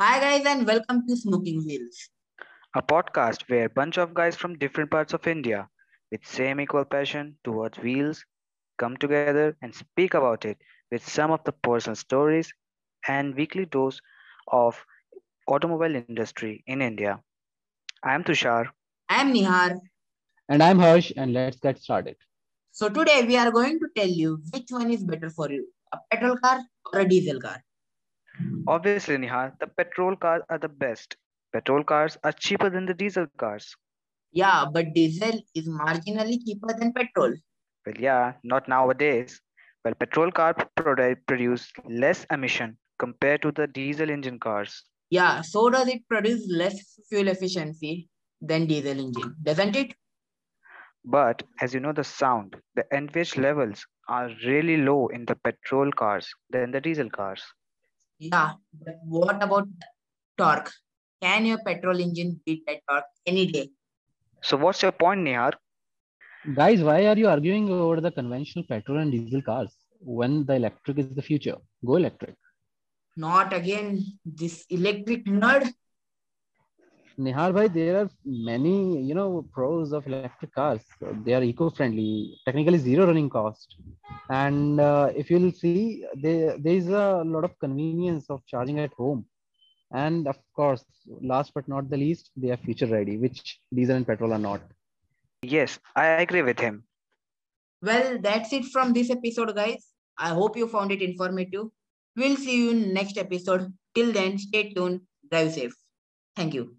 Hi guys and welcome to Smoking Wheels. a podcast where a bunch of guys from different parts of India with same equal passion towards wheels come together and speak about it with some of the personal stories and weekly dose of automobile industry in India. I am Tushar. I am Nihar. And I'm Harsh, and let's get started. So today we are going to tell you which one is better for you, a petrol car or a diesel car. Obviously, Nihar, the petrol cars are the best. Petrol cars are cheaper than the diesel cars. Yeah, but diesel is marginally cheaper than petrol. Well, yeah, not nowadays. Well, petrol car produce less emission compared to the diesel engine cars. Yeah, so does it produce less fuel efficiency than diesel engine, doesn't it? But as you know, the sound, the NVH levels are really low in the petrol cars than the diesel cars. Yeah, but what about torque? Can your petrol engine beat that torque any day? So what's your point, Nihar? Guys, why are you arguing over the conventional petrol and diesel cars when the electric is the future? Go electric. Not again this electric nerd. Nihar bhai, there are many, you know, pros of electric cars. They are eco-friendly, technically zero running cost. And uh, if you'll see, there, there is a lot of convenience of charging at home. And of course, last but not the least, they are future ready, which diesel and petrol are not. Yes, I agree with him. Well, that's it from this episode, guys. I hope you found it informative. We'll see you in next episode. Till then, stay tuned, drive safe. Thank you.